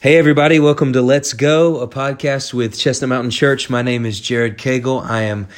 Hey, everybody, welcome to Let's Go, a podcast with Chestnut Mountain Church. My name is Jared Cagle. I am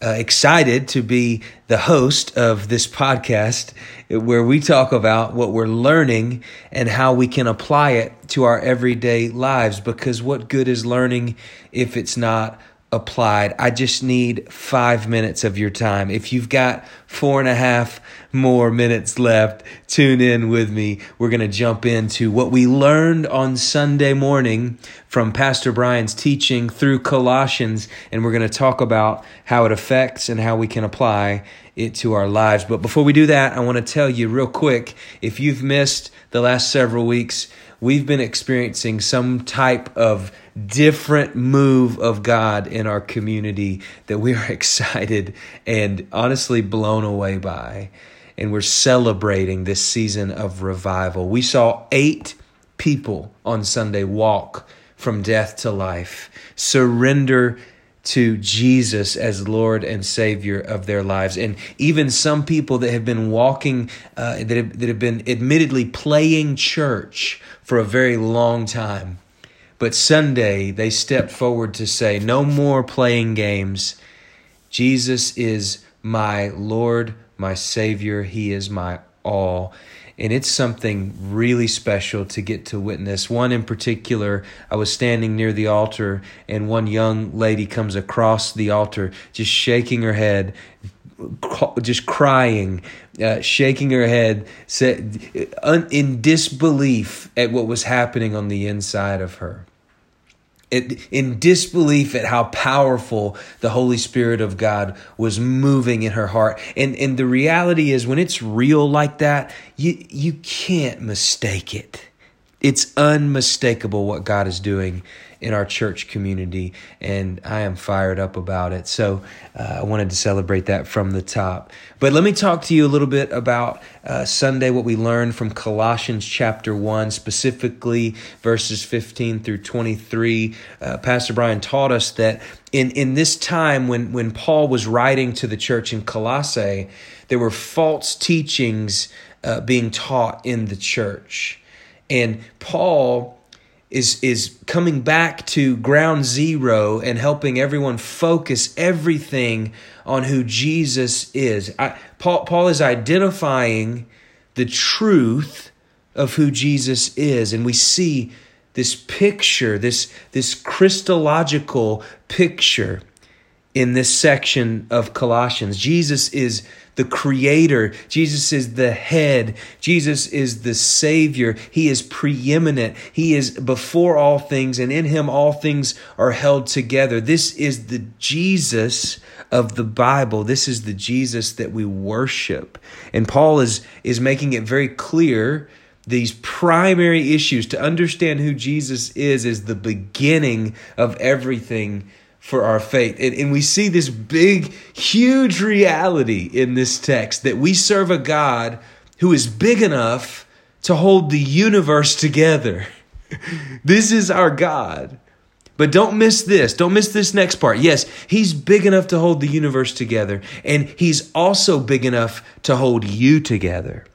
uh, excited to be the host of this podcast where we talk about what we're learning and how we can apply it to our everyday lives. Because what good is learning if it's not applied. I just need five minutes of your time. If you've got four and a half more minutes left, tune in with me. We're going to jump into what we learned on Sunday morning from Pastor Brian's teaching through Colossians, and we're going to talk about how it affects and how we can apply it to our lives. But before we do that, I want to tell you real quick if you've missed the last several weeks, we've been experiencing some type of different move of God in our community that we are excited and honestly blown away by. And we're celebrating this season of revival. We saw eight people on Sunday walk from death to life, surrender to Jesus as Lord and Savior of their lives. And even some people that have been walking, uh, that, have, that have been admittedly playing church for a very long time but Sunday, they stepped forward to say, No more playing games. Jesus is my Lord, my Savior. He is my all. And it's something really special to get to witness. One in particular, I was standing near the altar, and one young lady comes across the altar, just shaking her head, just crying, uh, shaking her head, said, in disbelief at what was happening on the inside of her. It, in disbelief at how powerful the Holy Spirit of God was moving in her heart. And, and the reality is, when it's real like that, you, you can't mistake it. It's unmistakable what God is doing in our church community, and I am fired up about it. So uh, I wanted to celebrate that from the top. But let me talk to you a little bit about uh, Sunday, what we learned from Colossians chapter 1, specifically verses 15 through 23. Uh, Pastor Brian taught us that in, in this time when, when Paul was writing to the church in Colossae, there were false teachings uh, being taught in the church. And Paul is is coming back to ground zero and helping everyone focus everything on who Jesus is. I, Paul Paul is identifying the truth of who Jesus is, and we see this picture, this this Christological picture in this section of Colossians. Jesus is the creator. Jesus is the head. Jesus is the savior. He is preeminent. He is before all things, and in him all things are held together. This is the Jesus of the Bible. This is the Jesus that we worship. And Paul is, is making it very clear these primary issues to understand who Jesus is is the beginning of everything for our faith. And, and, we see this big, huge reality in this text that we serve a God who is big enough to hold the universe together. this is our God. But don't miss this. Don't miss this next part. Yes, he's big enough to hold the universe together, and he's also big enough to hold you together.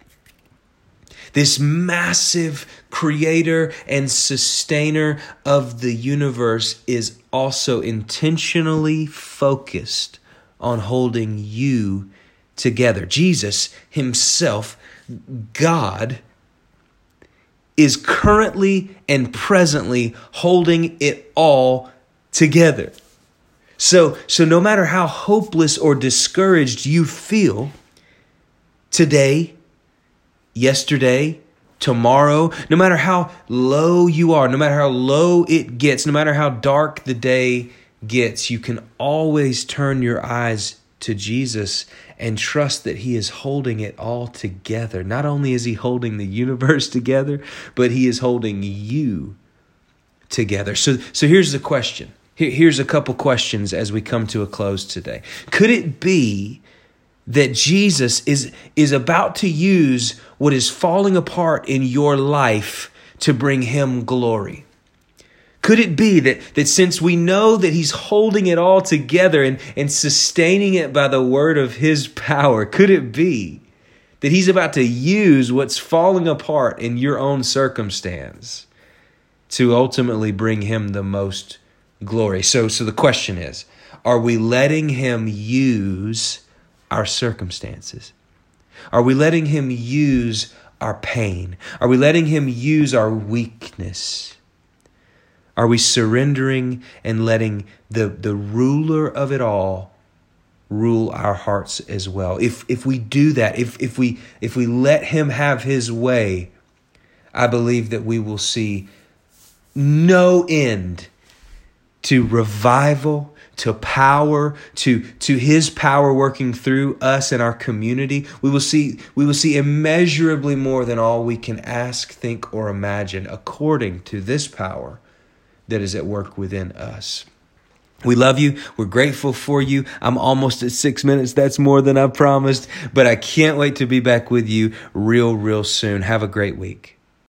This massive creator and sustainer of the universe is also intentionally focused on holding you together. Jesus himself, God, is currently and presently holding it all together. So, so no matter how hopeless or discouraged you feel today, yesterday, tomorrow, no matter how low you are, no matter how low it gets, no matter how dark the day gets, you can always turn your eyes to Jesus and trust that He is holding it all together. Not only is He holding the universe together, but He is holding you together. So, so here's the question. Here, here's a couple questions as we come to a close today. Could it be that Jesus is, is about to use what is falling apart in your life to bring him glory? Could it be that, that since we know that he's holding it all together and, and sustaining it by the word of his power, could it be that he's about to use what's falling apart in your own circumstance to ultimately bring him the most glory. So so the question is, are we letting him use our circumstances? Are we letting him use our pain? Are we letting him use our weakness? Are we surrendering and letting the, the ruler of it all rule our hearts as well? If if we do that, if if we if we let him have his way, I believe that we will see no end to revival, to power, to, to his power working through us and our community. We will see we will see immeasurably more than all we can ask, think, or imagine, according to this power that is at work within us. We love you. We're grateful for you. I'm almost at six minutes. That's more than I promised, but I can't wait to be back with you real, real soon. Have a great week.